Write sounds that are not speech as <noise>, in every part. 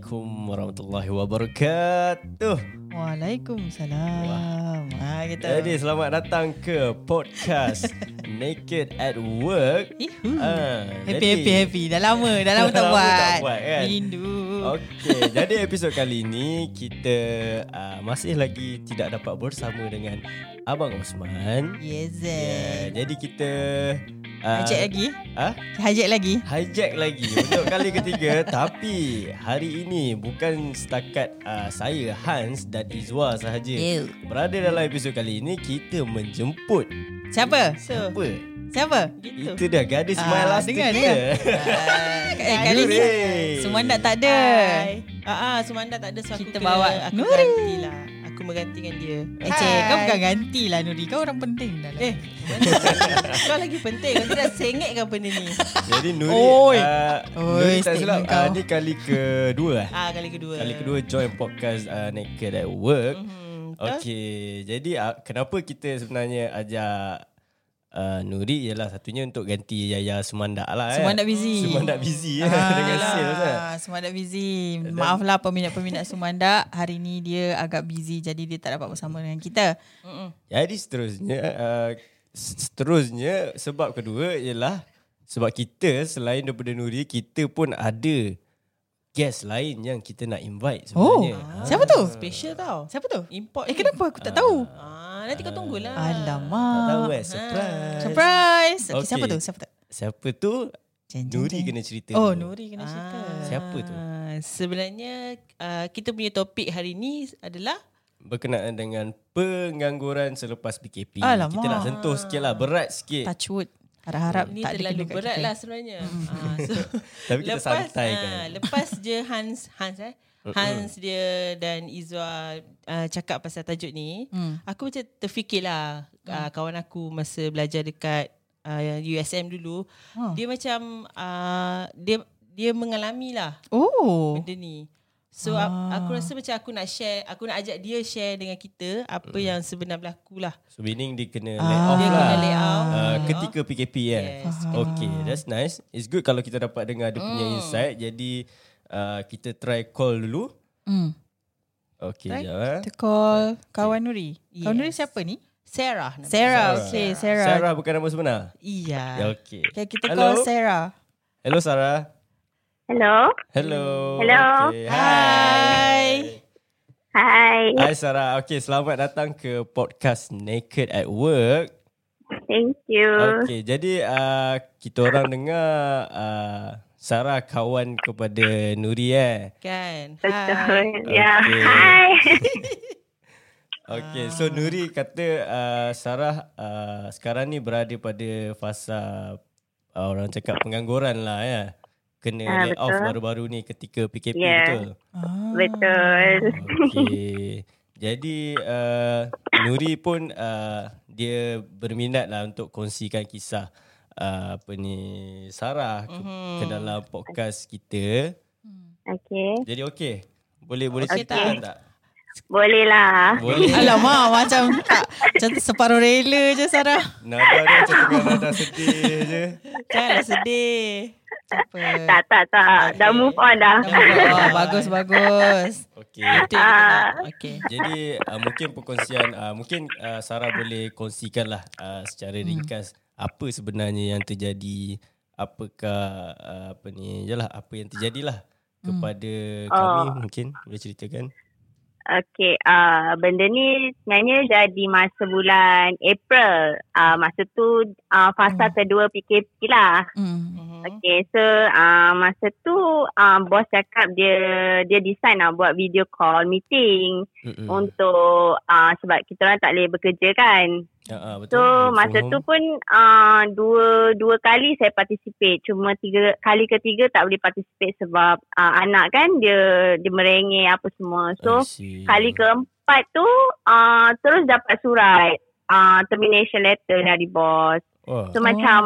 Assalamualaikum warahmatullahi wabarakatuh. Waalaikumsalam. Ha kita. Jadi selamat datang ke podcast <laughs> Naked at Work. Ihu. Ah, happy jadi- happy happy. Dah lama dah lama tak buat. tak buat, kan? Rindu. Okey, jadi episod kali ini kita uh, masih lagi tidak dapat bersama dengan Abang Osman. Yes. Yeah, jadi kita uh, Hijack lagi? Ah? Hijack lagi? hijack lagi untuk kali ketiga <laughs> tapi hari ini bukan setakat uh, saya Hans dan Izwa sahaja Ew. berada dalam episod kali ini kita menjemput Siapa? apa Siapa? Gitu. itu dia gadis Ah, my last dengar, kita dengar. <laughs> Eh, kali ni. Sumanda tak ada. Hai. Ah, ah, Sumanda tak ada so aku Kita kena- bawa aku Nuri. gantilah. Aku menggantikan dia. Eh, cik, kau bukan ganti lah Nuri. Kau orang penting dah. lah. Eh, <laughs> kau lagi penting. Kau tidak sengitkan benda ni. jadi Nuri Oi. uh, Oi, Nuri tak silap kau. uh, ni kali kedua eh? Ah, kali kedua. kali kedua join podcast uh, Naked at Work Hmm, betul? Okey, jadi uh, kenapa kita sebenarnya ajak uh, Nuri ialah satunya untuk ganti Yaya Sumandak lah eh. Sumandak busy. Sumandak busy <laughs> ya Ah, dengan sales kan. Sumandak busy. Maaflah peminat-peminat Sumandak. Hari ni dia agak busy jadi dia tak dapat bersama dengan kita. Mm-mm. Jadi seterusnya uh, seterusnya sebab kedua ialah sebab kita selain daripada Nuri kita pun ada guest lain yang kita nak invite Oh, sebenarnya. siapa tu? Special tau. Siapa tu? Import Eh ni. kenapa aku tak tahu? Ah, nanti kau tunggulah. Alamak. Tak tahu eh surprise. Surprise. Okay, Okay. siapa tu? Siapa tu? Siapa tu? Jen, jen, Nuri jen. kena cerita. Oh, dulu. Nuri kena cerita. Ah, Siapa tu? Sebenarnya uh, kita punya topik hari ni adalah berkenaan dengan pengangguran selepas PKP. Alamak. Kita nak sentuh sikit lah, berat sikit. Touch wood. Harap-harap ni tak ada terlalu berat kita. lah sebenarnya. Ah, so, <laughs> Tapi kita santai kan. ah, lepas je Hans Hans eh Hans dia dan Izwa uh, cakap pasal tajuk ni, Hmm. aku macam terfikirlah uh, kawan aku masa belajar dekat uh, USM dulu, Oh. dia macam uh, dia dia mengalami lah Oh. benda ni. So ah. aku rasa macam aku nak share, aku nak ajak dia share dengan kita apa yang sebenar berlaku lah. So meaning dia kena Ah. lay off Dia lah. kena lay off. Uh, ketika PKP kan. Yes. Okay, that's nice. It's good kalau kita dapat dengar dia punya Hmm. insight. Jadi uh, kita try call dulu. Hmm. Okay, Try. jap eh. Kita call kawan Nuri. Kawan Yes. Nuri siapa ni? Sarah. nama Sarah. dia. Okay, Sarah. Sarah bukan nama sebenar? Iya. Ya, okay. Okay, kita Hello. call Sarah. Hello Sarah. Hello. Hello. Hello. Okay. Hai. Hi. Hai Sarah. Okay, selamat datang ke podcast Naked at Work. Thank you. Okay, jadi uh, kita orang dengar uh, Sarah kawan kepada Nuri eh. Kan. Betul. Hai. Ya. Okay. Hi. <laughs> Okay, so Nuri kata uh, Sarah uh, sekarang ni berada pada fasa uh, orang cakap pengangguran lah ya. Kena Ah, lay off betul. baru-baru ni ketika PKP Yeah. betul. Ah. Betul. Okay. Jadi uh, Nuri pun uh, dia berminat lah untuk kongsikan kisah uh, apa ni Sarah ke, ke dalam podcast kita. Okay. Jadi okey. Boleh boleh Okey ceritakan tak? tak? Boleh lah. Boleh. Alamak, macam tak, macam separuh rela je Sarah. Nada dia macam tengah nada sedih je. Janganlah sedih. Siapa? Tak, tak, tak. Dah move on dah. Oh, bagus, bagus. Okey. Yang kita nak. Okay. Jadi uh, mungkin perkongsian uh, mungkin uh, Sarah boleh kongsikan lah uh, secara ringkas apa sebenarnya yang terjadi apakah uh, apa ni jelah apa yang terjadilah kepada kami Oh. mungkin boleh ceritakan Okay. Uh, benda ni sebenarnya jadi masa bulan April. Uh, masa tu uh, fasa kedua PKP lah. Hmm. Mhm. Okay, so uh, masa tu uh, bos cakap dia dia decide nak buat video call meeting Mm-mm. untuk uh, sebab kita orang tak boleh bekerja kan. Ya, ah, betul. So masa tu pun uh, dua dua kali saya participate. Cuma tiga kali ketiga tak boleh participate sebab uh, anak kan dia dia merengek apa semua. So kali keempat tu uh, terus dapat surat uh, termination letter dari bos. So oh. macam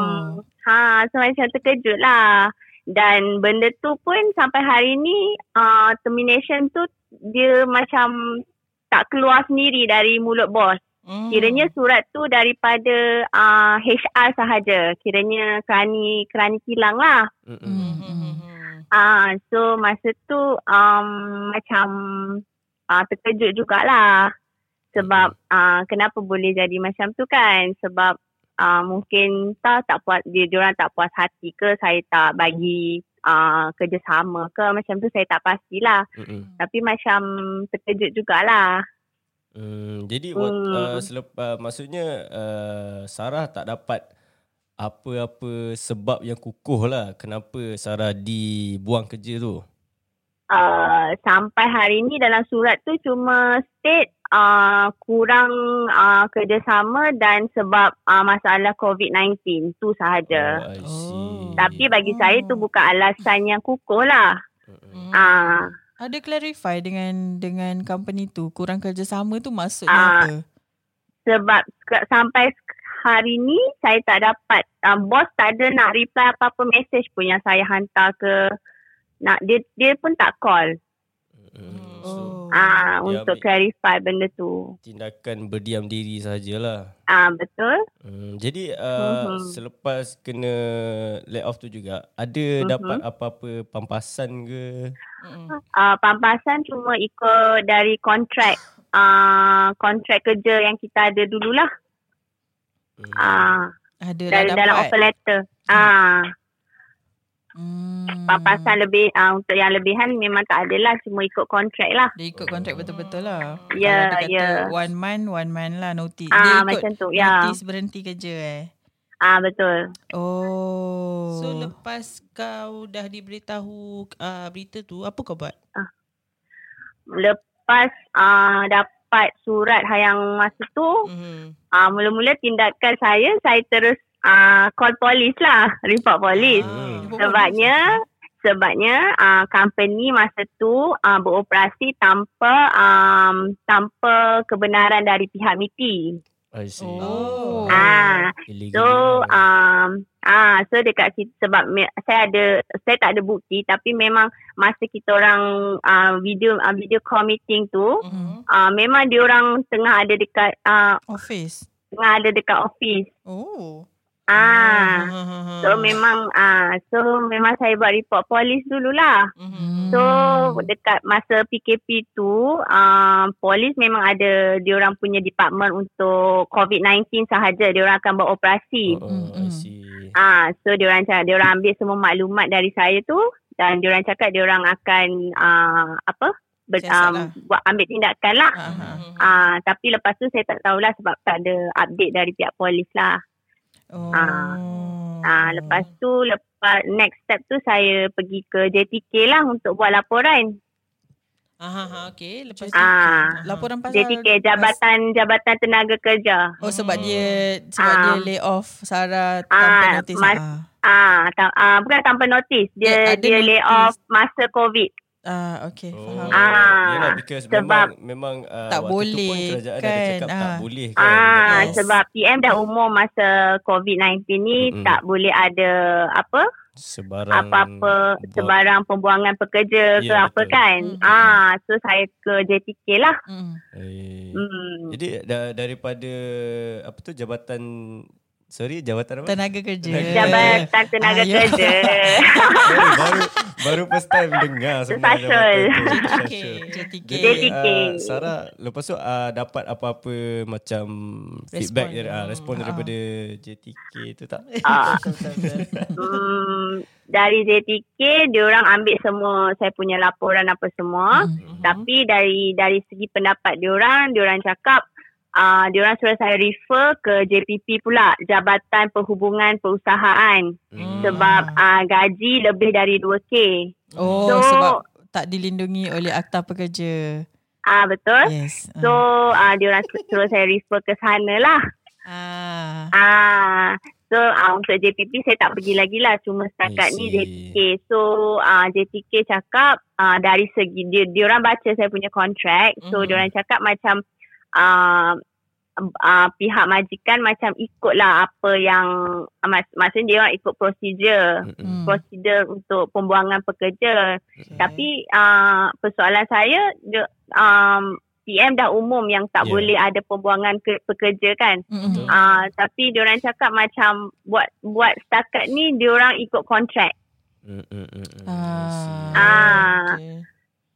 ha so macam terkejut lah. Dan benda tu pun sampai hari ni uh, termination tu dia macam tak keluar sendiri dari mulut bos. Hmm. Kiranya surat tu daripada uh, HR sahaja. Kiranya kerani kerani kilang lah. Hmm. Ah, so masa tu um, macam uh, terkejut jugalah. Sebab uh, kenapa boleh jadi macam tu kan? Sebab uh, mungkin tak tak puas dia orang tak puas hati ke saya tak bagi uh, kerjasama ke macam tu saya tak pastilah. Mm-mm. Tapi macam terkejut jugalah. Hmm, jadi Hmm. uh, selepas maksudnya uh, Sarah tak dapat apa-apa sebab yang kukuh lah kenapa Sarah dibuang kerja tu. Uh, sampai hari ni dalam surat tu cuma state uh, kurang uh, kerjasama dan sebab uh, masalah COVID-19 tu sahaja. Oh, Oh. Tapi bagi Oh. saya tu bukan alasan yang kukuh lah. Hmm. Ah, Ada clarify dengan dengan company tu kurang kerjasama tu maksudnya Ah. apa? sebab sampai hari ni saya tak dapat uh, bos tak ada nak reply apa-apa message pun yang saya hantar ke nak dia dia pun tak call Oh. So, ah dia untuk ambil- clarify benda tu. tindakan berdiam diri sajalah. Ah betul? Hmm, jadi uh, Mhm. selepas kena lay off tu juga ada Mhm. dapat apa-apa pampasan ke? Hmm. Uh, pampasan cuma ikut dari kontrak uh, kontrak kerja yang kita ada dululah. Hmm. Ah Ada dari dah dalam dapat. offer letter. Ah Hmm. Pampasan lebih uh, untuk yang lebihan memang tak ada lah cuma ikut kontrak lah. Dia ikut kontrak betul-betul lah. Ya, Kalau dia kata ya. one month, one month lah notice. dia Ah ikut macam tu ya. notice berhenti kerja eh. Ah betul. Oh. So lepas kau dah diberitahu uh, berita tu, apa kau buat? Lepas uh, dapat surat yang masa tu Hmm. uh, mula-mula tindakan saya saya terus uh, call polis lah, <laughs> report polis. Hmm. Sebabnya sebabnya uh, company masa tu uh, beroperasi tanpa um, tanpa kebenaran dari pihak MITI. I see. Oh. Ah, Illegal so um ah so dekat situ sebab me, saya ada saya tak ada bukti tapi memang masa kita orang uh, video uh, video call meeting tu Hmm. uh, memang dia orang tengah ada dekat uh, Office. tengah ada dekat office. Oh. Ah. Hmm. So memang ah so memang saya buat report polis dululah. Hmm. So dekat masa PKP tu uh, polis memang ada dia orang punya department untuk COVID-19 sahaja dia orang akan beroperasi. Oh, Mm, mm. see. Ah so dia orang cakap dia orang ambil semua maklumat dari saya tu dan dia orang cakap dia orang akan uh, apa ber, um, buat ambil tindakan lah. Ah, ah. Ah tapi lepas tu saya tak tahulah sebab tak ada update dari pihak polis lah. Oh. Ah lepas tu lepas next step tu saya pergi ke JTK lah untuk buat laporan. Ah, ah, okey. Lepas tu. Ah. Laporan pasal JTK Jabatan Jabatan Tenaga Kerja. Oh sebab dia sebab Ah. dia lay off Sarah tanpa Ah, notice. mas- ah. Ah, ta- ah bukan tanpa notis. Dia Dia ada dia lay notis. off masa COVID. Ah okey Oh, faham. Ah, Yelah because sebab- memang memang uh, Tak waktu tu pun boleh kerajaan kan, ada cakap tak ah. boleh kan. Ah, Yes. sebab PM dah umum masa COVID-19 ni Mm-mm. tak boleh ada apa sebarang apa-apa buat- sebarang pembuangan pekerja ke Ya, apa betul. kan. Mm. Ah, so saya ke JTK lah. Mm. Eh, Hmm. Jadi da, daripada apa tu jabatan sorry jabatan apa? Tenaga kerja. Jabatan Tenaga Ah, ya. Kerja. Sorry, <laughs> baru baru first time dengar sebenarnya Tersasul. jabatan tu. JTK. JTK. Jadi JTK. uh, Sarah lepas tu uh, dapat apa-apa macam feedback dari uh, respon Ah. daripada JTK tu tak? Ah. <laughs> hmm, dari JTK dia orang ambil semua saya punya laporan apa semua. Hmm. Tapi dari dari segi pendapat dia orang, dia orang cakap uh, dia orang suruh saya refer ke JPP pula, Jabatan Perhubungan Perusahaan Hmm. sebab uh, gaji lebih dari 2K. Oh So- sebab tak dilindungi oleh akta pekerja. Ah betul? Yes. So uh, dia orang suruh saya refer ke sana lah. ah. Ah, so uh, untuk JPP saya tak pergi lagi lah. Cuma setakat ni. JTK. So uh, JTK cakap uh, dari segi dia, dia orang baca saya punya kontrak. So Mhm. dia orang cakap macam uh, uh, pihak majikan macam ikutlah apa yang uh, mak, maksudnya dia orang ikut prosedur. Mm-mm. Hmm. Prosedur untuk pembuangan pekerja. Okay. Tapi uh, persoalan saya dia, um, PM dah umum yang tak Ya. boleh ada pembuangan ke, pekerja kan. Mm-mm. Ah, tapi diorang cakap macam buat buat setakat ni diorang ikut kontrak. Mm, mm, mm, mm. Ah. Ah. Okay.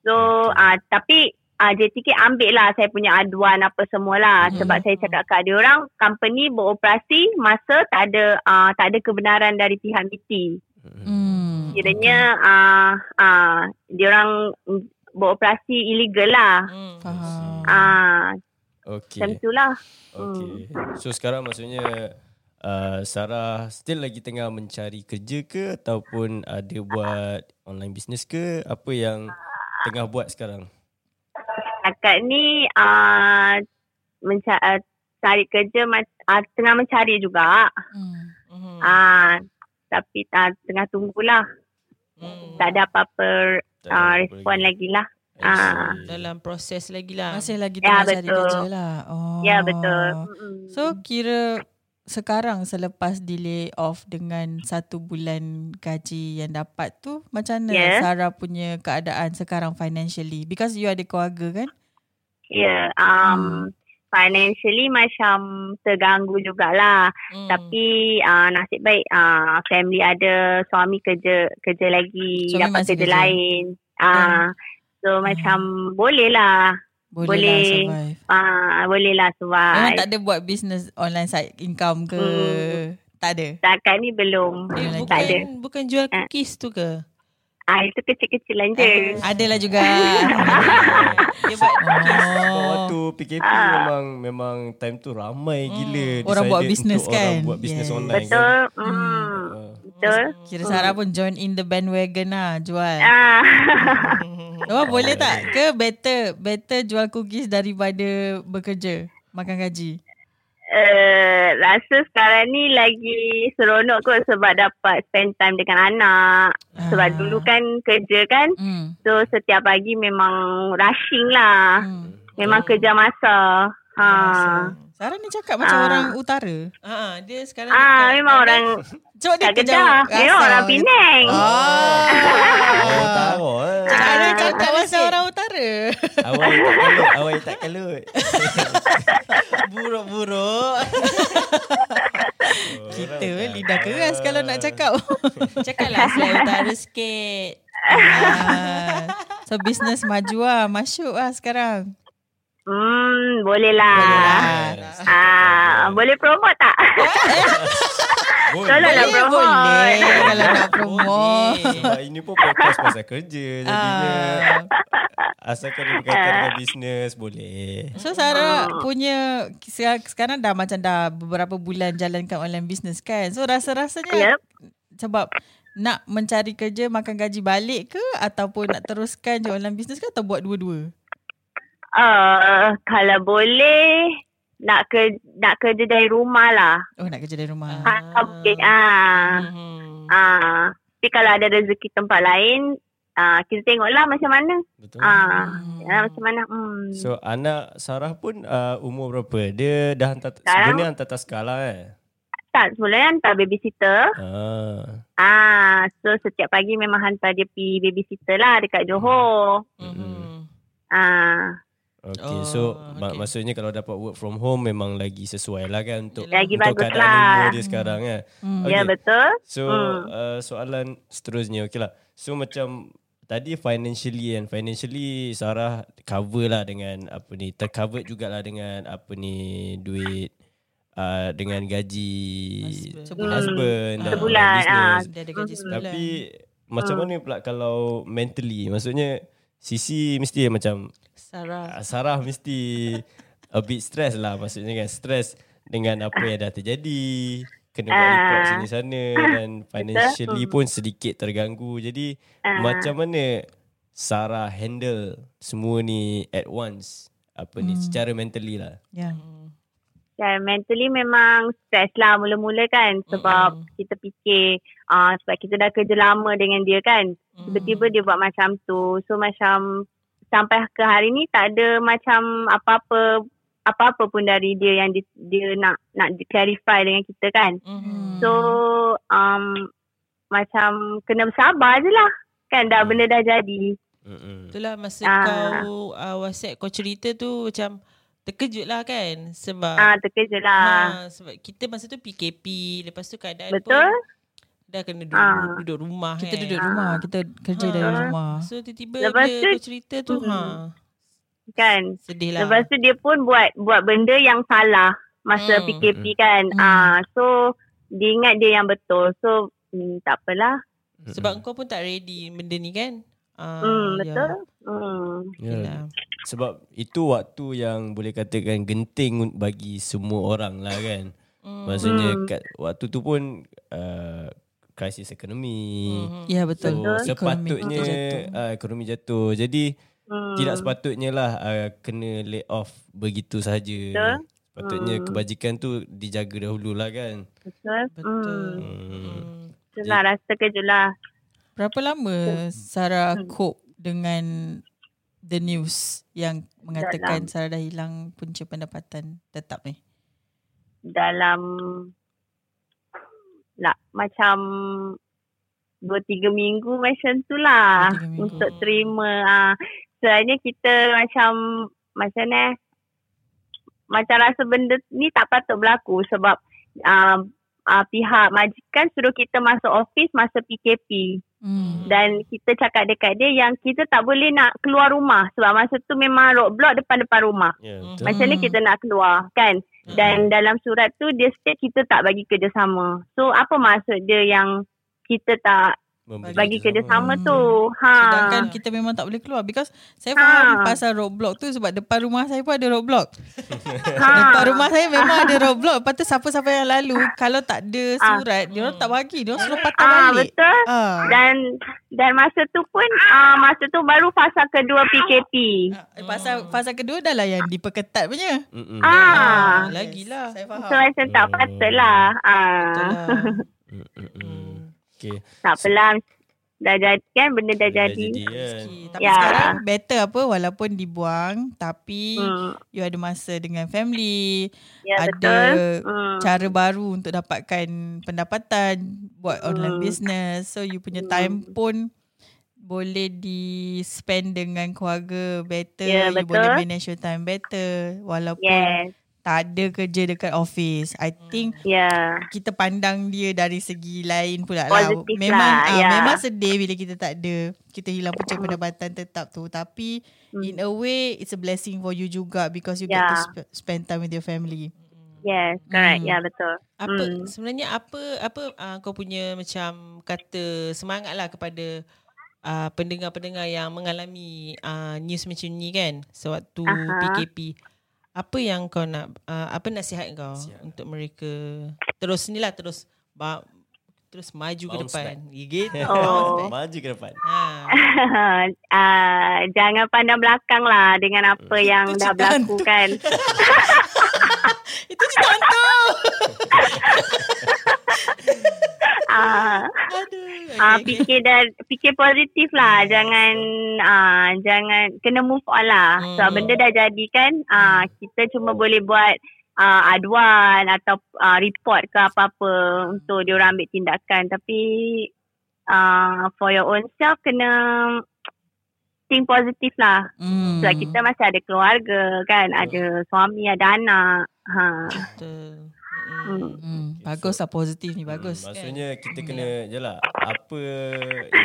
So ah tapi ah JTK ambil lah saya punya aduan apa semualah Hmm. sebab saya cakap kat dia orang company beroperasi masa tak ada ah tak ada kebenaran dari pihak MITI. Hmm. Kiranya ah ah dia orang beroperasi illegal lah. Hmm. Ah Okay. macam itulah. Okay. So sekarang maksudnya uh, Sarah still lagi tengah mencari kerja ke ataupun ada buat online business ke? Apa yang tengah buat sekarang? Setakat ni ah menca- ah, cari kerja ah, tengah mencari juga. Hmm. Ah tapi ah, tengah tunggulah. Hmm. Tak ada apa-apa apa respon lagi lah. Ah. Dalam proses lagi lah. Masih lagi Ya, tengah cari betul. kerja lah. Oh. Ya betul. Mm-mm. So kira sekarang selepas delay off dengan satu bulan gaji yang dapat tu macam mana Yeah. Sarah punya keadaan sekarang financially because you ada keluarga kan? Ya, um, financially macam terganggu jugalah. Hmm. Tapi uh, nasib baik uh, family ada, suami kerja kerja lagi, Suami dapat kerja, kerja. lain. Ah, so macam boleh lah. Boleh, Boleh. lah survive. Ah, boleh lah Memang survive. tak ada buat business online side income ke? Hmm. Tak ada. Setakat ni belum. Eh, Boleh tak bukan, ada. bukan jual Ah. cookies tu ke? Ah, itu kecil-kecilan je. Adalah juga. <laughs> Dia buat oh. waktu PKP memang memang time tu ramai gila Orang buat business kan? Orang buat business Yes. online Betul. kan. Hmm. Ah. Betul. Kira Sarah pun join in the bandwagon lah jual. Ah. <laughs> Oh, boleh tak? Ke better better jual cookies daripada bekerja? Makan gaji. Uh, rasa sekarang ni lagi seronok kot sebab dapat spend time dengan anak. Sebab Ah. dulu kan kerja kan. Hmm. So setiap pagi memang rushing lah. hmm. Memang kerja masa. Ha. Sarah ni cakap macam Ah. orang utara. Ah, dia sekarang Ah, dekat- memang orang Cuba dia tak kedah. Memang orang Penang. Oh. Oh, tahu eh. Sarah cakap macam orang utara. Awak tak kalut, awak tak kalut. <laughs> Buruk-buruk. <laughs> Kita lidah keras kalau nak cakap. <laughs> Cakaplah selain utara sikit. Ah. So business maju lah. Masuk lah sekarang. Hmm, boleh lah. Boleh lah. Ah, boleh promote tak? <laughs> Boleh. Tolonglah Boleh, promote. boleh. Kalau nak promote. Sebab ini pun podcast pasal kerja Jadinya Ah. Asalkan dia berkaitan dengan bisnes Boleh So Sarah punya sekarang, sekarang dah macam dah beberapa bulan jalankan online business kan. So rasa-rasanya Yep. sebab nak mencari kerja makan gaji balik ke ataupun nak teruskan je online business ke atau buat dua-dua? Uh, kalau boleh nak ke nak kerja dari rumah lah. Oh nak kerja dari rumah. Ah, okay. Ah. Hmm. Ah. Tapi kalau ada rezeki tempat lain, ah kita tengoklah macam mana. Betul Ah, Hmm. ah macam mana. Hmm. So anak Sarah pun uh, umur berapa? Dia dah hantar Sekarang- Sebenarnya hantar tak skala eh tak sebenarnya hantar babysitter. ah. Ah, so setiap pagi memang hantar dia pergi babysitter lah dekat Johor. Mhm. Ah, Okay Oh, so mak- okay. maksudnya kalau dapat work from home Memang lagi sesuai lah kan Untuk, Lagi untuk bagus keadaan lah. umur dia sekarang kan Hmm. ya betul. So Hmm. uh, soalan seterusnya okay lah. So macam tadi financially kan financially Sarah cover lah dengan apa ni tercover jugalah dengan apa ni duit uh, dengan gaji Husband. Sebulan. husband Hmm. dan Sebulan, business. ah. Dia ada gaji sebulan. Tapi macam Hmm. mana pula kalau mentally maksudnya Sisi mesti macam Sarah. uh, Sarah mesti a bit stress lah maksudnya kan stress dengan apa yang dah terjadi kena buat Ah. report sini sana dan financially pun sedikit terganggu jadi Ah. macam mana Sarah handle semua ni at once apa ni Hmm. secara mentally lah Ya. Dan mentally memang stress lah mula-mula kan sebab Mm. kita fikir uh, sebab kita dah kerja lama dengan dia kan. Tiba-tiba dia buat macam tu. So macam sampai ke hari ni tak ada macam apa-apa apa-apa pun dari dia yang dia, dia nak nak clarify dengan kita kan. Mhm. So um, macam kena bersabar je lah. Kan dah benda dah jadi. Mm-mm. Itulah masa Ah. kau uh, WhatsApp kau cerita tu macam terkejut lah kan sebab Ah, terkejut lah. ha, sebab kita masa tu PKP lepas tu keadaan Betul. pun dah kena duduk, Ah. duduk rumah Kita kan. duduk rumah, kita kerja dari Ha. rumah. So tiba-tiba Lepas bila tu- cerita tu Hmm. ha Kan? sedih lah. Lepas tu dia pun buat buat benda yang salah masa Hmm. PKP kan. Hmm. Ah, so dia ingat dia yang betul. So hmm, tak apalah. sebab kau pun tak ready benda ni kan. Ah, Hmm, ya. betul. Hmm. Ya. Yelah. Sebab itu waktu yang boleh katakan genting bagi semua orang lah kan. Hmm. Maksudnya Hmm. kat waktu tu pun uh, krisis ekonomi. Hmm. Ya betul. So Betul. sepatutnya Ekonomi jatuh. uh, ekonomi jatuh. Jadi Hmm. tidak sepatutnya lah uh, kena lay off begitu sahaja. Betul. Sepatutnya Hmm. kebajikan tu dijaga dahulu lah kan. Betul. Betul. Hmm. Hmm. Hmm. Itulah rasa terkejut lah. Berapa lama Sarah Hmm. cope dengan the news yang mengatakan Dalam- Sarah dah hilang punca pendapatan tetap ni? Dalam lah, macam dua tiga minggu macam tu lah untuk terima. Ah, sebenarnya kita macam macam ni eh, macam rasa benda ni tak patut berlaku sebab uh, uh, pihak majikan suruh kita masuk office masa PKP Hmm. dan kita cakap dekat dia yang kita tak boleh nak keluar rumah sebab masa tu memang roadblock depan-depan rumah. Ya, Hmm. Macam ni Hmm. kita nak keluar kan dan dalam surat tu dia state kita tak bagi kerjasama. So apa maksud dia yang kita tak Memberi bagi kerjasama Hmm. tu? Ha. Sedangkan kita memang tak boleh keluar because saya Ha. faham pasal roadblock tu sebab depan rumah saya pun ada roadblock. <laughs> ha. Depan rumah saya memang ada roadblock. Lepas tu siapa-siapa yang lalu kalau tak ada surat, dia orang tak bagi. Dia orang suruh patah Ah balik. betul. Ah. Dan dan masa tu pun ah masa tu baru fasa kedua PKP. Ah, Pasal fasa kedua dah lah yang diperketat punya. Mm-mm. Ah. Lagilah. Saya faham. So macam tak Hmm. patut lah. <laughs> Betul Ah. lah. Mm-mm. Okay. tak apalah. Dah jadi kan benda dah Dah jadi. jadi kan. Tapi Ya. sekarang better apa walaupun dibuang tapi Hmm. you ada masa dengan family, Ya ada betul. Hmm. cara baru untuk dapatkan pendapatan, buat online Hmm. business. So you punya Hmm. time pun boleh di spend dengan keluarga better, Ya, you betul. boleh manage your time better walaupun Yes. Tak ada kerja dekat office. I think Ya. kita pandang dia dari segi lain pula lah. Positif Memang lah, ah, ya. memang sedih bila kita tak ada. Kita hilang punca pendapatan tetap tu. Tapi Hmm. in a way it's a blessing for you juga because you Ya. get to sp- spend time with your family. Yes, correct. Hmm. Ya betul. Apa Hmm. sebenarnya apa apa uh, kau punya macam kata semangat lah kepada uh, pendengar-pendengar yang mengalami uh, news macam ni kan sewaktu Aha. PKP. Apa yang kau nak uh, apa nasihat kau Nasihat. untuk mereka terus ni lah terus ba- terus maju ke Bounce depan. Ya, Gitu. Oh. Maju ke depan. Ha. uh, <laughs> jangan pandang belakang lah dengan apa yang <laughs> Itu dah berlaku kan. Itu cerita hantu. Ah, Aduh. Ah, Okay, fikir dan fikir positif lah. Jangan ah, jangan kena move on lah. Hmm. Sebab benda dah jadi kan. Ah, kita cuma boleh buat ah, aduan atau ah, report ke apa-apa untuk diorang ambil tindakan. Tapi ah, for your own self kena think positif lah. Hmm. Sebab kita masih ada keluarga kan. Ada suami, ada anak. Ha. Betul. Hmm. Mm. Hmm, bagus lah positif ni bagus. Hmm, maksudnya kita kena je lah apa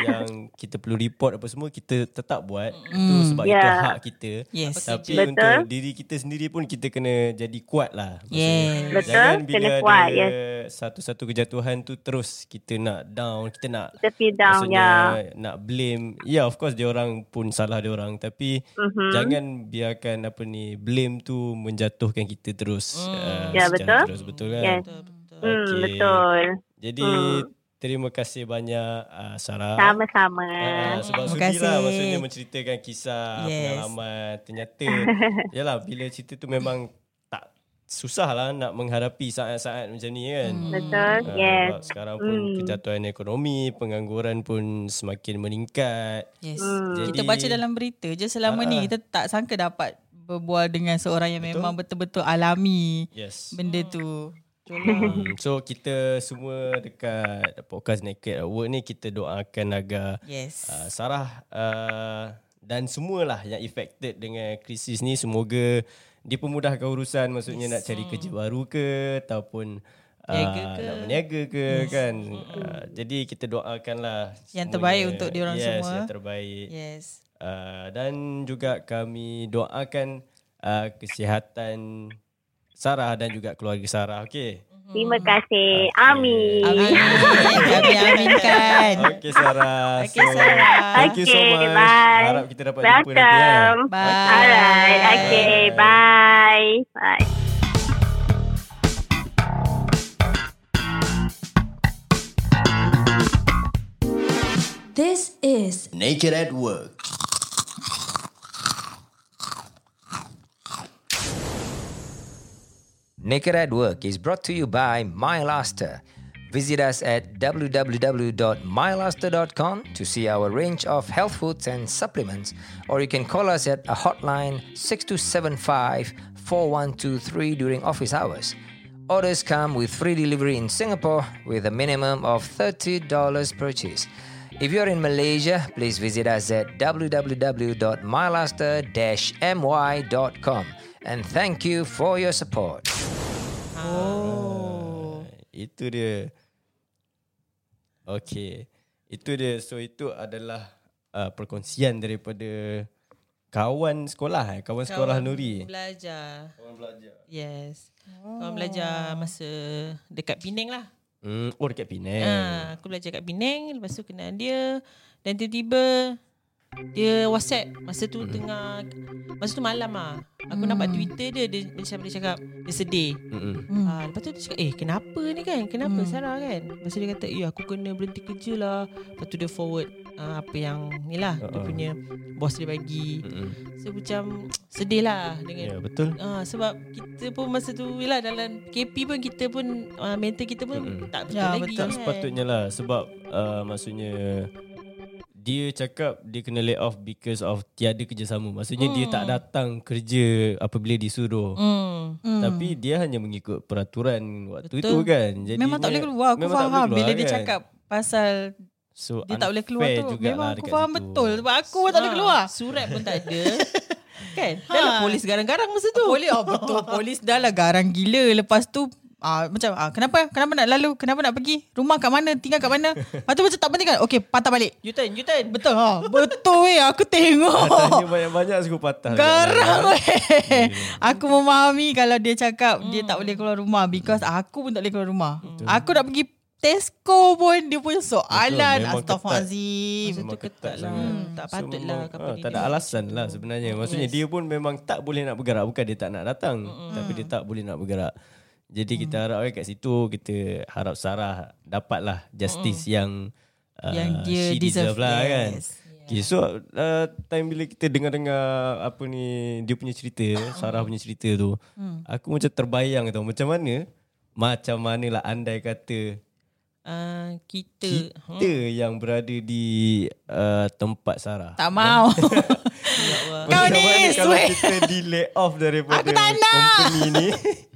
yang kita perlu report apa semua kita tetap buat Hmm. itu sebab itu Yeah. hak kita. Yes. Tapi Betul. untuk diri kita sendiri pun kita kena jadi kuat lah. Yes. Betul, Jangan bila kena ada kuat, yes. satu-satu kejatuhan tu terus kita nak down, kita nak Kita feel down. Ya. nak blame. Ya yeah, of course dia orang pun salah dia orang tapi Mhm. jangan biarkan apa ni blame tu menjatuhkan kita terus. Hmm. uh, Ya, secara betul. Terus betul kan? Yes. Betul, betul. Hmm, Okey. betul. Jadi Hmm. terima kasih banyak uh, Sarah. Sama-sama. Uh, sebab Terima sudi lah kasih. maksudnya menceritakan kisah Yes. pengalaman. Ternyata <laughs> yalah bila cerita tu memang tak susah lah nak menghadapi saat-saat macam ni kan. Hmm. Betul. Ah, yes. sebab sekarang pun Hmm. kejatuhan ekonomi, pengangguran pun semakin meningkat. Yes. Hmm. Kita Jadi- baca dalam berita je selama Ah, ni kita tak sangka dapat berbual dengan seorang yang Betul. memang betul-betul alami Yes. benda tu. Hmm, so kita semua dekat podcast Naked at Work ni kita doakan agar Yes. uh, Sarah uh, dan semualah yang affected dengan krisis ni semoga dipermudahkan urusan maksudnya yes. nak cari kerja baru ke ataupun uh, Niaga ke. nak berniaga ke yes. kan. Uh, jadi kita doakanlah Yang terbaik untuk diorang yes, semua. yang terbaik. Yes. Uh, dan juga kami doakan uh, kesihatan Sarah dan juga keluarga Sarah. Okey. Terima kasih. Amin. Amin. Kami aminkan. Okey Sarah. Okey, Sarah. Thank you so Okay, much. bye. Harap kita dapat jumpa nanti ya. Welcome. Bye. Alright. Okay. Bye. Bye. This is Naked at Work. Naked at Work is brought to you by MyLaster. Visit us at www.mylaster.com to see our range of health foods and supplements, or you can call us at a hotline 6275 4123 during office hours. Orders come with free delivery in Singapore with a minimum of $30 purchase. If you're in Malaysia, please visit us at www.mylaster-my.com. And thank you for your support. Oh. Itu dia. Okey. Itu dia. So itu adalah uh, perkongsian daripada kawan sekolah eh, kawan sekolah Nuri. Belajar. Kawan belajar. Yes. Oh. Kawan belajar masa dekat Penang lah. Hmm, oh dekat Penang. Ha, aku belajar kat Penang, lepas tu kenal dia dan tiba-tiba dia WhatsApp masa tu tengah masa tu malam ah. Aku nampak Twitter dia dia macam dia cakap dia sedih. Hmm. Ha, lepas tu dia cakap, eh kenapa ni kan? Kenapa hmm. Sarah kan? Tu dia kata, eh aku kena berhenti kerja lah. Lepas tu dia forward uh, apa yang ni lah. Uh-uh. Dia Uh-uh. punya bos dia bagi. Mm-mm. So macam sedih lah Ya, dengan betul. Ah sebab kita pun masa tu yalah dalam KP pun kita pun uh, mental kita pun Mm-mm. tak betul Ya, lagi. betul. Tak kan. sepatutnya lah sebab uh, maksudnya dia cakap dia kena lay off because of tiada kerjasama. Maksudnya dia tak datang kerja apabila disuruh. Hmm. Hmm. Tapi dia hanya mengikut peraturan waktu Betul. itu kan. Jadi Memang tak boleh keluar. Aku faham bila dia cakap pasal so, dia tak boleh keluar tu. Memang aku faham situ. betul. Sebab aku pun tak boleh Ah, keluar. Surat pun tak ada. <laughs> kan? Dah lah polis garang-garang masa tu. Polis oh betul polis dah lah garang gila lepas tu Ah, macam ah, kenapa? Kenapa nak lalu? Kenapa nak pergi? Rumah kat mana? Tinggal kat mana? Lepas tu macam tak penting kan okey patah balik. U-turn, U-turn. betul ha. Betul weh. Aku tengok. <laughs> Tanya banyak-banyak suka patah. Garang weh. Aku memahami Kalau dia cakap Dia tak boleh keluar rumah Because aku pun tak boleh keluar rumah. Aku nak pergi Tesco pun Dia punya soalan. Astaghfirullahaladzim Memang ketat. Lah. sangat. Tak So, patut lah ah, Tak ada alasan lah sebenarnya. Maksudnya dia pun memang tak boleh nak bergerak. Bukan dia tak nak datang. Tapi dia tak boleh nak bergerak. Jadi kita harap kat situ kita harap Sarah dapatlah justice yang uh, Yang dia she deserve, deserve lah kan. yes. Okay, so uh, time bila kita dengar-dengar apa ni dia punya cerita, Sarah punya cerita tu, aku macam terbayang tau macam mana macam manalah andai kata Uh, kita. kita yang berada di uh, tempat Sarah. Tak mau <laughs> Kau ni kalau kita di lay off daripada Aku tak nak. company ni <laughs>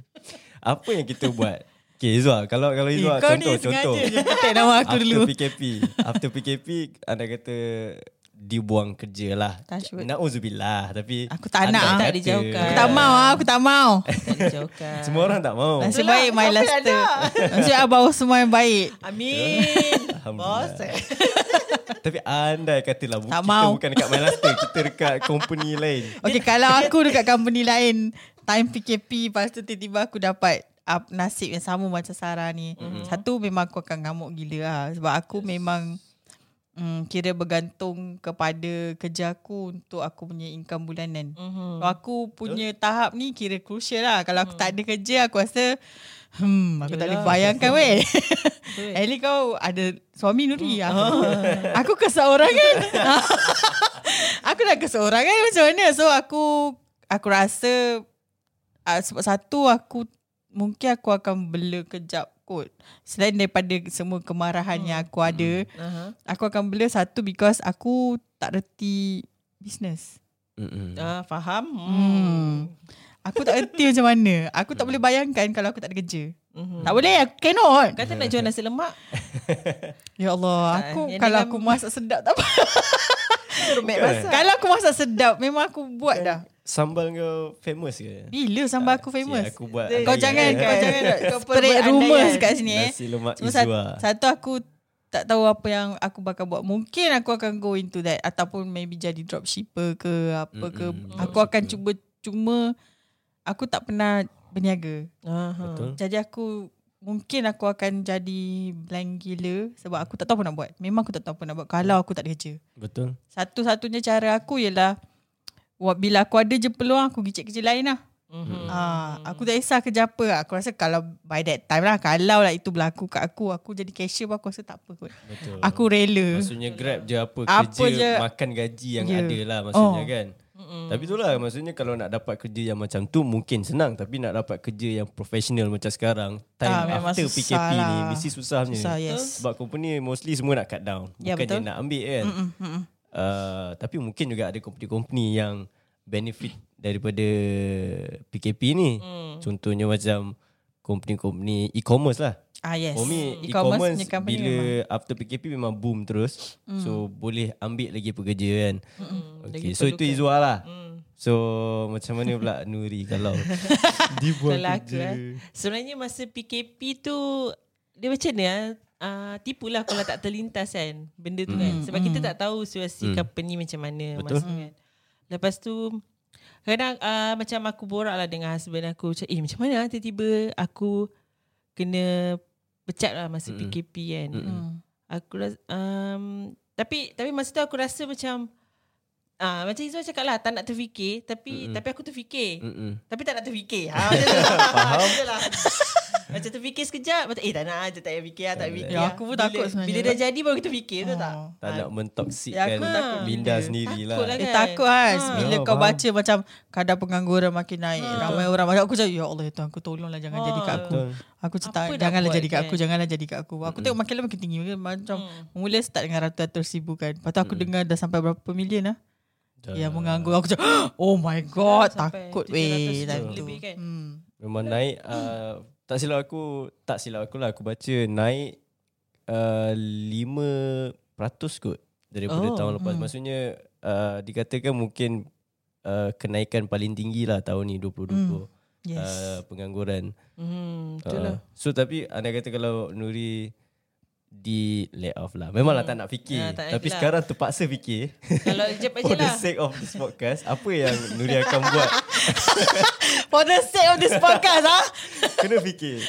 apa yang kita buat Okay Izwa Kalau kalau Izwa Kau ni contoh contoh sengaja je Petik nama aku After dulu PKP After PKP Anda kata Dibuang kerja lah wood. Na'udzubillah Tapi Aku tak nak, ah. kata- Tak dijauhkan. Aku tak mau ah, Aku tak mau Tak dijauhkan. Semua orang tak mau Nasib baik my laster Nasib abang semua yang baik Amin. <laughs> Alhamdulillah <laughs> Tapi andai katalah Tak Kita mau. bukan dekat MyLaster Kita dekat company lain Okay kalau aku dekat company lain Time PKP Lepas tu tiba-tiba aku dapat up nasib yang sama macam Sarah ni. Mm-hmm. Satu memang aku akan ngamuk gila lah. Sebab aku yes. memang mm, kira bergantung kepada kerja aku untuk aku punya income bulanan. Mhm. So, aku punya tahap ni kira crucial lah. Kalau aku tak ada kerja aku rasa Hmm, aku tak boleh bayangkan weh. <laughs> Least kau ada suami Nuri. Aku, <laughs> aku keseorang kan. <laughs> aku dah keseorang kan macam mana. So aku aku rasa uh, sebab satu aku mungkin aku akan bela kejap kot. Selain daripada semua kemarahan yang aku ada, Aha. aku akan bela satu because aku tak reti business. Ah, faham. Hmm. Hmm. Aku tak erti macam mana. Aku tak boleh bayangkan kalau aku tak ada kerja. Mhm. Tak boleh, aku cannot. Kata nak jual nasi lemak. <laughs> Ya Allah, aku yang kalau dengan- aku masak sedap tak apa. Masak. kalau aku masak sedap, memang aku buat dah. Sambal kau famous ke? Bila sambal aku Cik, famous? aku buat Kau andaian. jangan, kau jangan <laughs> Kau spread rumours kat sini eh. Nasi lemak Cuma sat- Izwa. satu aku tak tahu apa yang aku bakal buat. Mungkin aku akan go into that ataupun maybe jadi dropshipper ke apa ke. Mm-mm, Aku akan cuba cuma aku tak pernah berniaga. Aha. Betul. Jadi aku mungkin aku akan jadi blank gila sebab aku tak tahu apa nak buat. Memang aku tak tahu apa nak buat kalau aku tak ada kerja. Betul. Satu-satunya cara aku ialah bila aku ada je peluang aku gicit kerja lain lah. Mhm. Ah, aku tak kisah kerja apa. Aku rasa kalau by that time lah kalau lah itu berlaku kat aku, aku jadi cashier pun aku rasa tak apa kot. Betul. Aku rela. Maksudnya grab je apa, Apa kerja je. makan gaji yang Ya. ada lah maksudnya Oh. kan. Tapi itulah maksudnya kalau nak dapat kerja yang macam tu mungkin senang tapi nak dapat kerja yang profesional macam sekarang time Ah, after PKP ni lah. mesti susah punya. Susah, yes. Sebab company mostly semua nak cut down. Ya, Bukan betul. dia nak ambil kan. Mm, mm. Uh, tapi mungkin juga ada company-company yang benefit daripada PKP ni. Contohnya macam company-company e-commerce lah. Ah yes. For me E-commerce e-commerce, bila memang. after PKP memang boom terus. Mm. So boleh ambil lagi pekerja kan. Okay, Lagi so itu. Izwa lah. Hmm. So macam mana pula Nuri kalau <laughs> aku kerja. eh. Sebenarnya masa PKP tu dia macam ni ah. Uh, tipulah kalau tak terlintas kan benda tu kan sebab kita tak tahu situasi Hmm. company macam mana Betul. masa kan lepas tu kadang uh, macam aku borak lah dengan husband aku macam eh macam mana ah tiba-tiba aku kena pecat lah masa Mm-mm. PKP kan. Mm. Aku rasa um, tapi tapi masa tu aku rasa macam ah macam Izzuan cakap lah tak nak terfikir tapi Mm-mm. tapi aku terfikir. Mm-mm. Tapi tak nak terfikir. Ha <laughs> macam tu. Faham lah. Macam terfikir sekejap macam eh tak nak je tak payah fikir lah, tak Tak fikir. Ya, lah. aku pun Bila- takut sebenarnya. Bila dah jadi baru kita fikir tu tak? Oh. Tak Ah, nak Ya, mentoksikkan aku takut Linda gila. sendiri lah. Takut lah Eh kan? takut kan Ha. Bila Oh, kau faham. baca macam Kadar pengangguran makin naik Ha. Ramai orang macam Aku cakap Ya Allah ya Tuhan Aku tolonglah jangan Ha. jadi kat aku Betul. Aku cakap Janganlah jadi kat kan? aku Janganlah jadi kat aku Aku tengok makin lama makin tinggi Macam Mula start dengan ratus-ratus ribu kan Lepas tu aku dengar dah sampai berapa million lah Dah. Yang menganggur Aku cakap <gasps> Oh my god Sampai Takut 700 weh lebih kan? hmm. Memang naik uh, Tak silap aku Tak silap aku lah Aku baca naik uh, 5% kot Daripada Oh, tahun lepas hmm. Maksudnya uh, Dikatakan mungkin uh, Kenaikan paling tinggi lah Tahun ni 2020 Hmm. Yes uh, Pengangguran Hmm, betul Uh, lah. So tapi Anda kata kalau Nuri Di lay off lah Memanglah tak nak fikir Ah, tak Tapi lah. sekarang terpaksa fikir Kalau jap <laughs> aja For the lah. sake of this podcast Apa yang Nuri akan buat <laughs> For the sake of this podcast ah. <laughs> Kena fikir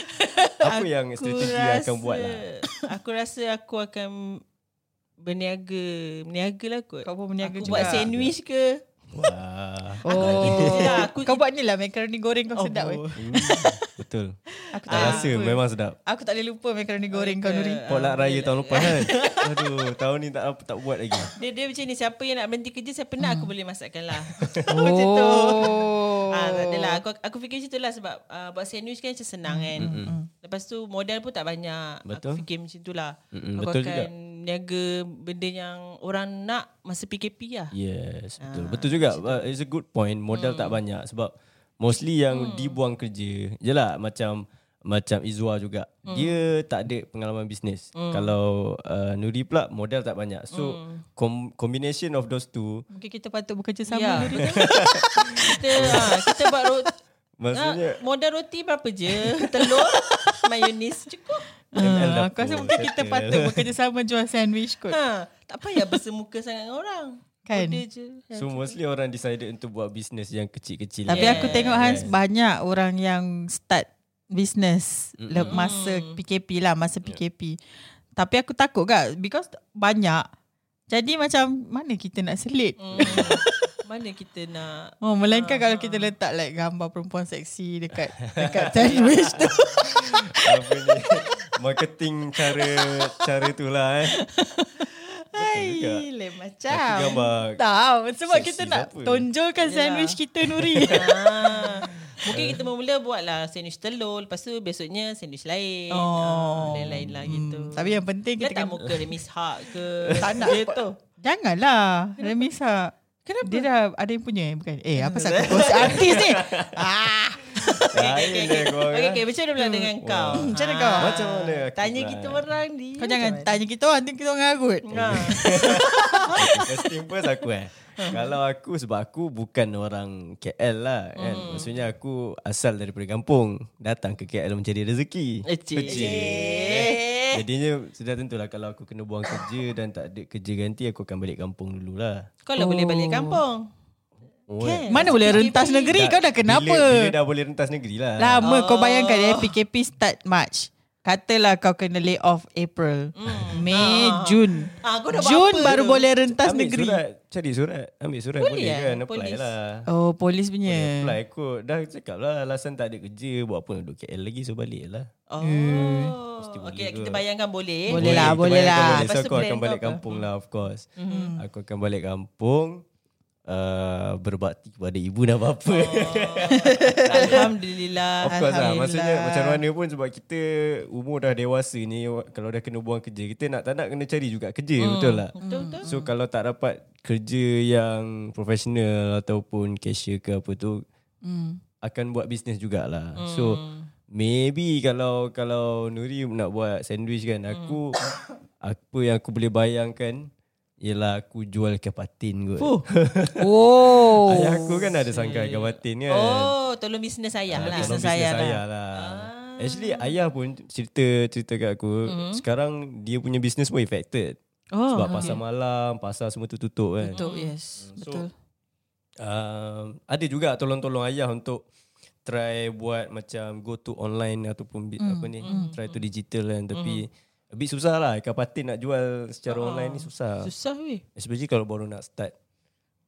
Apa yang strategi yang akan buat lah Aku rasa aku akan berniaga. Berniaga lah kot. Kau pun berniaga aku juga. buat sandwich ke? Wah Oh lah. <laughs> Aku- Kau buat ni lah Macaroni goreng kau sedap weh Hmm, Betul <laughs> Aku Tak rasa lupa. memang sedap Aku tak boleh lupa macaroni goreng kau Nuri Potluck raya tahun lepas kan <laughs> Aduh tahun ni tak apa tak buat lagi Dia dia macam ni siapa yang nak berhenti kerja siapa nak aku boleh masakkan lah. Oh Ah, tak adalah. Aku aku fikir macam tu lah sebab uh, buat sandwich kan macam senang kan. Mm, Lepas tu modal pun tak banyak. Betul. Aku fikir macam tu lah. Mm-mm, aku betul akan juga. Niaga benda yang orang nak masa PKP lah. Yes Ah, betul Betul juga uh, It's a good point Modal Hmm. tak banyak Sebab Mostly yang dibuang kerja Yelah macam Macam Izwa juga Hmm. Dia tak ada pengalaman bisnes Kalau uh, Nuri pula Modal tak banyak So Hmm. com- Combination of those two Mungkin kita patut bekerja sama Ya. Nuri <laughs> kita ah, kita buat roti. Maksudnya Ah, modal roti berapa je? <laughs> Telur, <laughs> mayonis cukup. ML Ah, Aku rasa mungkin kita patut bekerja sama jual sandwich kot Ha, tak payah bersemuka sangat dengan orang. Kan? Order je. So mostly orang decided Untuk buat bisnes yang kecil-kecil Tapi Yeah. aku tengok Hans Yes. banyak orang yang start business Mm-mm. mm masa PKP lah, masa PKP. Tapi aku takut kan because banyak. Jadi macam mana kita nak selit? Hmm. <laughs> Mana kita nak Oh, melainkan kalau kita letak like gambar perempuan seksi dekat dekat sandwich tu. <laughs> Apa ni Marketing cara Cara tu lah eh Hai, lain macam. gambar Tahu sebab seksi kita nak siapa? tonjolkan Yelah. sandwich kita Nuri. <laughs> Ah, <laughs> Mungkin kita mula buat lah sandwich telur Lepas tu besoknya sandwich lain Oh. ah, Lain-lain lah gitu Hmm, tapi yang penting kita Letak kan muka Remis Hak ke <laughs> Tak nak. Gitu Janganlah Remisa. Kenapa? Dia dah ada yang punya eh? Bukan? Eh, apa aku kongsi artis ni? Ah, Lain dia korang. Okay, okay, macam mana pula dengan kau? macam mana kau? Macam mana Tanya kita orang ni. Kau jangan tanya kita orang, nanti kita orang ngarut. Ha. <laughs> Testing first aku eh. Kalau aku sebab aku bukan orang KL lah kan. Hmm. Maksudnya aku asal daripada kampung. Datang ke KL mencari rezeki. Ecik. Jadinya sudah tentulah kalau aku kena buang kerja dan tak ada kerja ganti aku akan balik kampung dululah. Kau lah boleh balik kampung. Oh? Mana boleh rentas negeri? Kau dah kenapa? Bila, bila dah boleh rentas negeri lah. Lama kau bayangkan eh PKP start March. Katalah kau kena lay off April, Mei, Jun. Ah, kau dah buat Jun apa baru tu? boleh rentas Ambil negeri. surat. Cari surat. Ambil surat Boleh boleh, eh? kan. Apply Polis. lah. Oh, polis Boleh punya. apply kot. Dah cakap lah alasan tak ada kerja. Buat apa duduk KL lagi. So balik lah. Oh. Mesti boleh Okay, kot. kita bayangkan boleh. Boleh lah, kita boleh lah. Boleh. Lepas So tu aku akan kau balik apa? kampung lah of course. Mm-hmm. Aku akan balik kampung. Uh, berbakti kepada ibu dan bapa. <laughs> Alhamdulillah. Of course lah. Alhamdulillah. Maksudnya macam mana pun sebab kita umur dah dewasa ni. Kalau dah kena buang kerja. Kita nak tak nak kena cari juga kerja. Betul tak? Betul betul. So kalau tak dapat kerja yang profesional ataupun cashier ke apa tu Hmm. akan buat bisnes jugalah. So maybe kalau kalau Nuri nak buat sandwich kan aku <coughs> apa yang aku boleh bayangkan ialah aku jual ikan patin kot. Fuh. <laughs> Oh. Ayah aku kan ada sangkar ikan patin kan. Oh, tolong bisnes ayah Ah, lah. tolong bisnes ayah lah. lah. Actually ayah pun cerita cerita kat aku sekarang dia punya bisnes pun affected. Oh, Sebab pasar malam, pasar semua tu tutup kan. Betul, yes. So, Betul. um, ada juga tolong-tolong ayah untuk try buat macam go to online ataupun bi- apa ni try to digital kan tapi a bit susah lah ikan patin nak jual secara online ni susah Susah weh. especially kalau baru nak start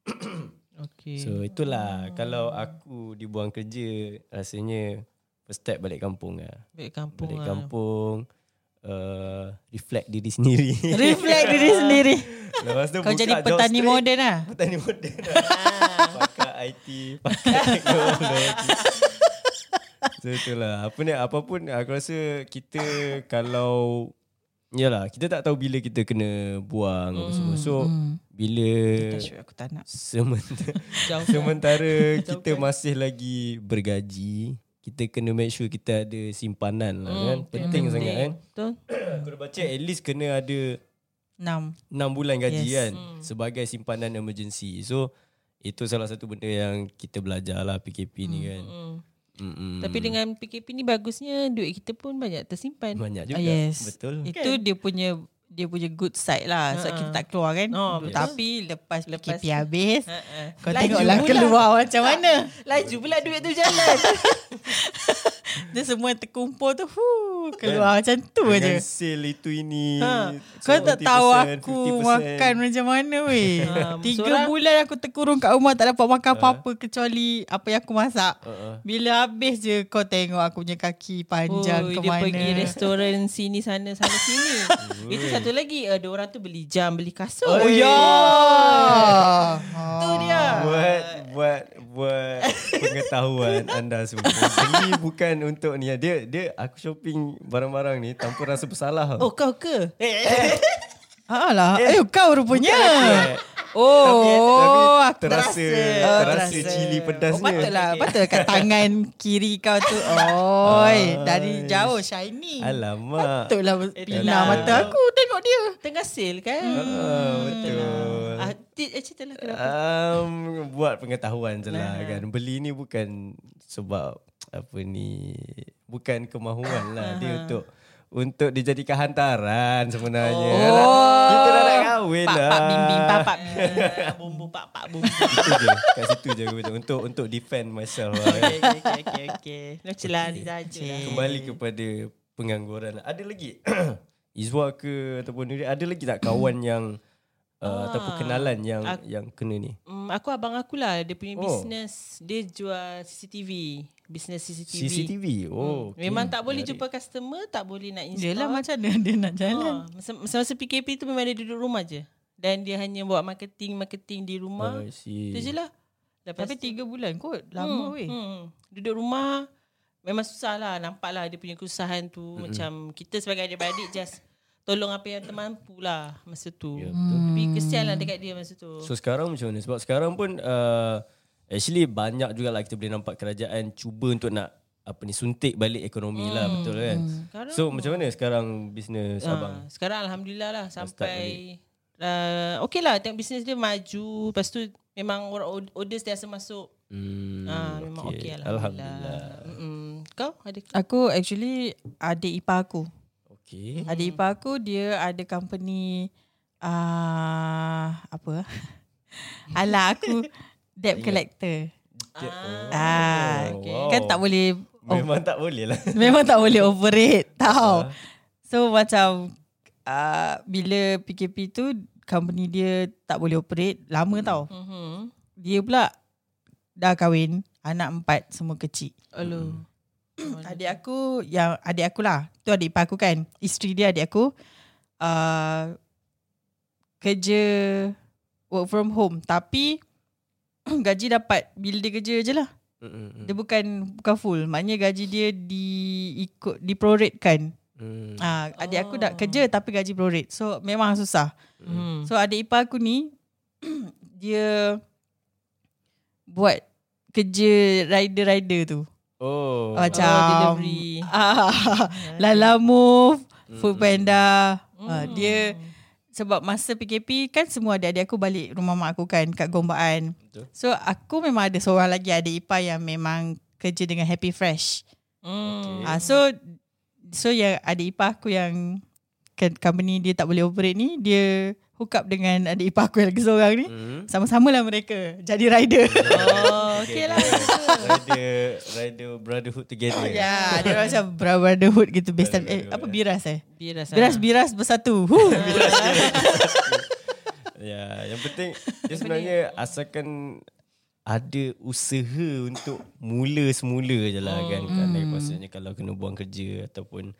<coughs> Okay. so itulah kalau aku dibuang kerja rasanya first step balik kampung lah balik kampung balik lah. kampung uh, reflect diri sendiri <laughs> Reflect diri sendiri. lepas tu Kau jadi petani street. moden lah. Petani moden <laughs> Pakai IT Pakai <laughs> teknologi So itulah Apa ni Apapun aku rasa Kita Kalau Yalah Kita tak tahu bila kita kena Buang apa semua So Bila Tak sure aku tak nak. <laughs> Sementara, <laughs> sementara kita masih lagi bergaji kita kena make sure kita ada simpanan lah kan penting sangat kan Betul. aku dah baca at least kena ada Enam. 6 bulan gaji Yes. kan sebagai simpanan emergency. So itu salah satu benda yang kita belajar lah PKP ni kan. Hmm. Mm-mm. Tapi dengan PKP ni bagusnya duit kita pun banyak tersimpan. banyak juga. Ah, yes. Betul. Itu dia punya dia punya good side lah. Sebab kita tak keluar kan. Oh, betul. Tapi lepas, Lepas- PKP habis, Ha, ha. kau Laju tengoklah keluar macam mana. Laju pula duit tu jalan. <laughs> <laughs> Dia semua terkumpul tu, huh, keluar macam tu Dengan aja. sale itu ini. Ha. Kau tak 70%, tahu aku 50%. makan macam mana weh. <laughs> Ha, Tiga seorang- bulan aku terkurung kat rumah tak dapat makan apa-apa kecuali apa yang aku masak. Uh-uh. Bila habis je kau tengok aku punya kaki panjang oh, ke dia mana. pergi restoran <laughs> sini sana sana sini. Itu satu lagi ada orang tu beli jam, beli kasut. Oh ya. Tu dia. Buat buat buat pengetahuan anda semua. Beli bukan untuk ni. Dia dia aku shopping barang-barang ni tanpa rasa bersalah. Oh kau ke? Alah, eh kau rupanya. Eh, Oh, tapi aku terasa terasa. terasa cili Oh, pedasnya. patutlah, patutlah kat tangan <laughs> kiri kau tu. Oi, dari jauh shiny. Alamak. Patutlah pina mata aku tengok dia. Tengah sale kan? Ah, betul. Ah, eh, cerita lah kenapa? Um, buat pengetahuan je lah kan. Beli ni bukan sebab apa ni bukan kemahuan lah. Dia <laughs> untuk untuk dijadikan hantaran sebenarnya. Oh. Kita dah nak kahwin Pak lah. pak pak pak. Ah, bumbu pak pak bumbu. Itu je. Kat situ je aku. Untuk untuk defend myself lah. Okay, okay, okay, okay. Macam lah, saja lah. Kembali kepada pengangguran. Ada lagi <clears throat> Izwa ke ataupun Nuri ada lagi tak kawan <clears throat> yang uh, ataupun kenalan yang Ak- yang kena ni? Hmm, aku abang aku lah Dia punya Oh. business Dia jual CCTV Business CCTV, CCTV. Oh. okay. Memang tak boleh Menarik. jumpa customer Tak boleh nak install Yelah macam mana dia nak jalan. ha, masa, masa PKP tu memang dia duduk rumah je Dan dia hanya buat marketing-marketing di rumah see. Itu je lah Lepas Tapi tu- tiga bulan kot. Lama hmm, weh. hmm. Duduk rumah Memang susah lah Nampak lah dia punya kesusahan tu mm-hmm. Macam kita sebagai adik-beradik just tolong apa yang termampu lah masa tu. Ya, betul. Tapi kesian lah dekat dia masa tu. So sekarang macam mana? Sebab sekarang pun uh, actually banyak juga lah kita boleh nampak kerajaan cuba untuk nak apa ni suntik balik ekonomi lah betul kan. Sekarang- So macam mana sekarang bisnes abang? Ah, sekarang Alhamdulillah lah sampai uh, okay lah tengok bisnes dia maju. Lepas tu memang orang orders dia masuk. Hmm, Ah, memang okay, Alhamdulillah. Alhamdulillah. Mm-mm. Kau ada? Aku actually adik ipar aku. Okay. Adik ipar aku dia ada company uh, apa? <laughs> Alah aku debt collector. Ah, Oh, okay. wow. Kan tak boleh oh, Memang tak boleh lah. <laughs> memang tak boleh operate <laughs> tau. So macam uh, bila PKP tu company dia tak boleh operate lama tau. Mm-hmm. Dia pula dah kahwin, anak empat semua kecil. Aduh. Adik aku yang adik aku lah. Tu adik ipar aku kan. Isteri dia adik aku uh, kerja work from home tapi <clears throat> gaji dapat bila dia kerja je lah. Mm-mm. Dia bukan bukan full. Maknanya gaji dia di ikut di prorate kan. Hmm. Ah, adik aku dah kerja tapi gaji prorate. So memang susah. Hmm. So adik ipar aku ni <clears throat> dia buat kerja rider-rider tu. Oh. Macam Oh, delivery. Ah, Lala Move, Food Panda. Ah, dia sebab masa PKP kan semua adik-adik aku balik rumah mak aku kan kat Gombaan. Betul. So aku memang ada seorang lagi adik ipar yang memang kerja dengan Happy Fresh. Hmm. Ah so so yang adik ipar aku yang company dia tak boleh operate ni dia hook up dengan adik ipar aku yang lagi seorang ni. Hmm. Sama-sama lah mereka jadi rider. Oh, okay lah. <laughs> rider, rider brotherhood together. ya, dia orang macam brotherhood gitu based on, eh apa biras eh? Biras. Biras-biras bersatu. Huh. <laughs> <laughs> Ya, yang penting dia sebenarnya asalkan ada usaha untuk mula semula je lah kan. Kerana maksudnya kalau kena buang kerja ataupun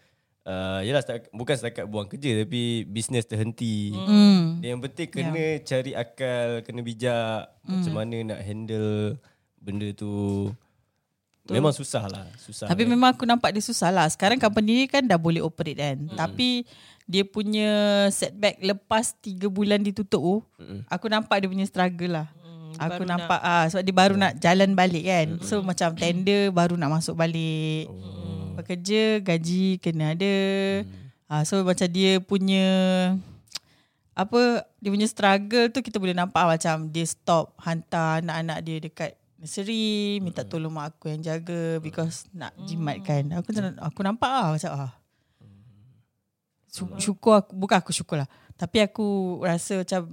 uh, yalah setakat, bukan setakat buang kerja tapi bisnes terhenti. Hmm. Dia yang penting kena cari akal, kena bijak macam mana nak handle benda tu. Memang susah lah, susah. Tapi kan? memang aku nampak dia susah lah. Sekarang company ni kan dah boleh operate kan. Tapi dia punya setback lepas 3 bulan ditutup tu, aku nampak dia punya struggle lah. aku nampak ah sebab dia baru nak jalan balik kan. So macam tender baru nak masuk balik. Bekerja gaji kena ada. Ah so macam dia punya apa dia punya struggle tu kita boleh nampak macam dia stop hantar anak-anak dia dekat nursery minta tolong mak aku yang jaga because nak jimat kan aku aku nampak ah macam ah. Sy- syukur aku bukan aku syukur lah. Tapi aku rasa macam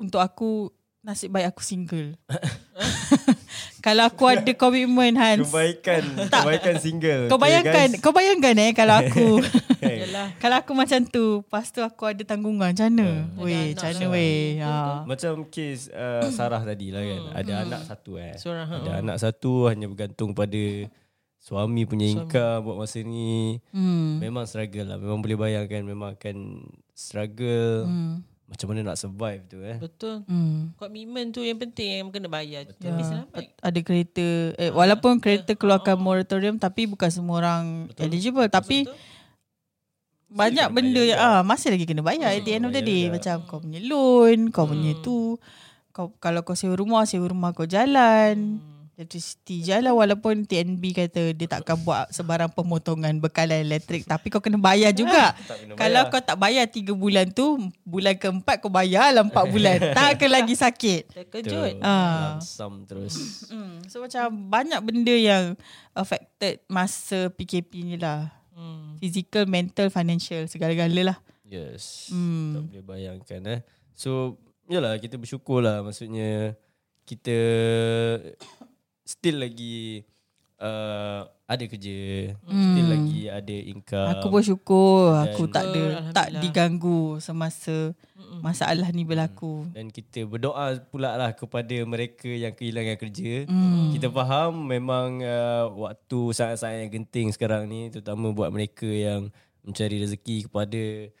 untuk aku nasib baik aku single <laughs> kalau aku ada komitmen Hans Kebaikan, kebaikan single. kau Okay, bayangkan guys? kau bayangkan eh kalau aku <laughs> Yalah. kalau aku macam tu lepas tu aku ada tanggungan macam mana weh macam mana weh ha. Macam kes uh, Sarah tadi lah kan. Ada anak satu eh. Seorang, Ada anak satu hanya bergantung pada suami punya income buat masa ni. hmm. Memang struggle lah. Memang boleh bayangkan memang akan struggle. Hmm. Macam mana nak survive tu eh. Betul. Hmm. Komitmen tu yang penting yang kena bayar. Betul. Tapi selamat. ada kereta eh, walaupun kereta keluarkan moratorium tapi bukan semua orang eligible tapi banyak kena benda yang ah masih lagi kena bayar at the end of the day macam kau punya loan kau punya tu kau kalau kau sewa rumah sewa rumah kau jalan electricity jalan walaupun TNB kata dia takkan buat sebarang pemotongan bekalan elektrik tapi kau kena bayar juga <laughs> Tak kena kalau bayar. kau tak bayar 3 bulan tu bulan keempat kau bayar lah 4 bulan <laughs> takkan lagi sakit Terkejut. Ah. Lump sum terus. So macam banyak benda yang affected masa PKP ni lah. Hmm. Physical, mental, financial, segala-gala lah. Yes. Hmm. Tak boleh bayangkan eh. So, yalah kita bersyukur lah maksudnya kita still lagi uh, ada kerja, still lagi ada income. aku bersyukur aku dan- tak ada tak diganggu semasa masalah ni berlaku. dan kita berdoa pula lah kepada mereka yang kehilangan kerja. Hmm. Kita faham memang uh, waktu sangat-sangat yang genting sekarang ni terutama buat mereka yang mencari rezeki kepada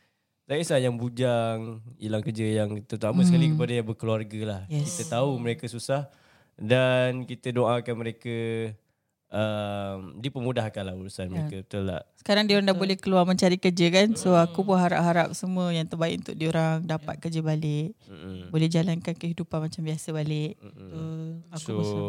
tak kisah yang bujang, hilang kerja yang terutama sekali kepada yang berkeluarga lah. Yes. Kita tahu mereka susah dan kita doakan mereka um, dipermudahkan lah urusan mereka betul tak? Sekarang dia orang dah boleh keluar mencari kerja kan. So aku pun harap-harap semua yang terbaik untuk dia orang dapat kerja balik. Mm-mm. Boleh jalankan kehidupan macam biasa balik. Betul. Aku So pun sama.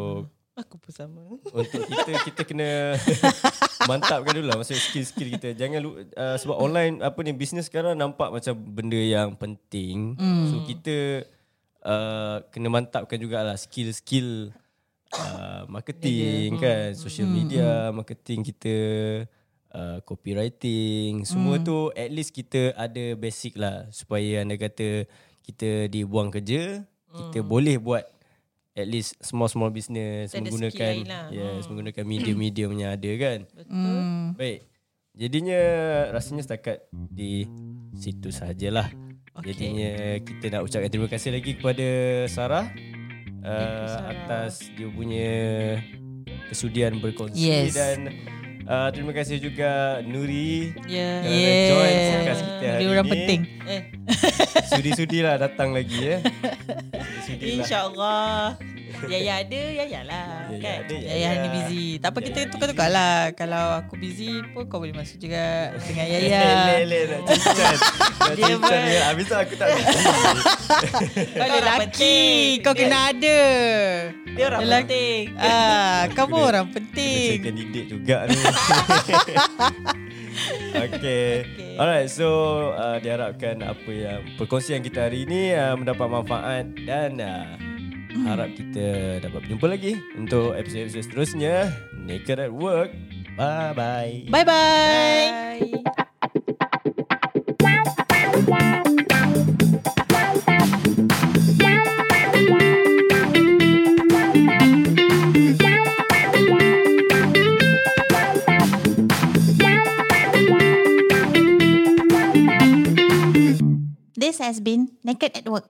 Aku pun sama. untuk <laughs> kita kita kena <laughs> mantapkan dulu lah maksudnya skill-skill kita. Jangan lu, uh, sebab online apa ni bisnes sekarang nampak macam benda yang penting. Hmm. So kita uh, kena mantapkan jugalah skill-skill uh, marketing kan, social media, marketing kita uh, copywriting, semua tu at least kita ada basic lah supaya anda kata kita dibuang kerja, kita boleh buat at least small small business Kita ada menggunakan lah. yes menggunakan medium-medium yang ada kan. Hmm. Baik. Jadinya rasanya setakat di situ sajalah. Okay. Jadinya kita nak ucapkan terima kasih lagi kepada Sarah uh, atas dia punya kesudian berkongsi Yes. dan uh, terima kasih juga Nuri Ya. kerana Yeah. join podcast kita hari Dia orang ini. penting. Eh, Sudi-sudi lah datang lagi ya. <laughs> Sudi lah. InsyaAllah. Yaya ada, Yaya lah. Yaya kan? ada, Ya, ya ni busy. Tak apa kita tukar-tukar lah. Kalau aku busy pun kau boleh masuk juga dengan Yaya. <laughs> Lele nak cincang. <laughs> Nak Dia cincang ber- dia. Habis tu aku tak busy. <laughs> Kau lelaki. Kau kena ada. Dia orang penting. Ah, kau pun orang penting. kandidat juga ni. okay. Okay. Alright, so uh, diharapkan apa yang perkongsian kita hari ini uh, mendapat manfaat dan uh, harap kita dapat berjumpa lagi untuk episod-episod seterusnya. Naked at Work. Bye-bye. Bye-bye. Bye. This has been Naked at Work.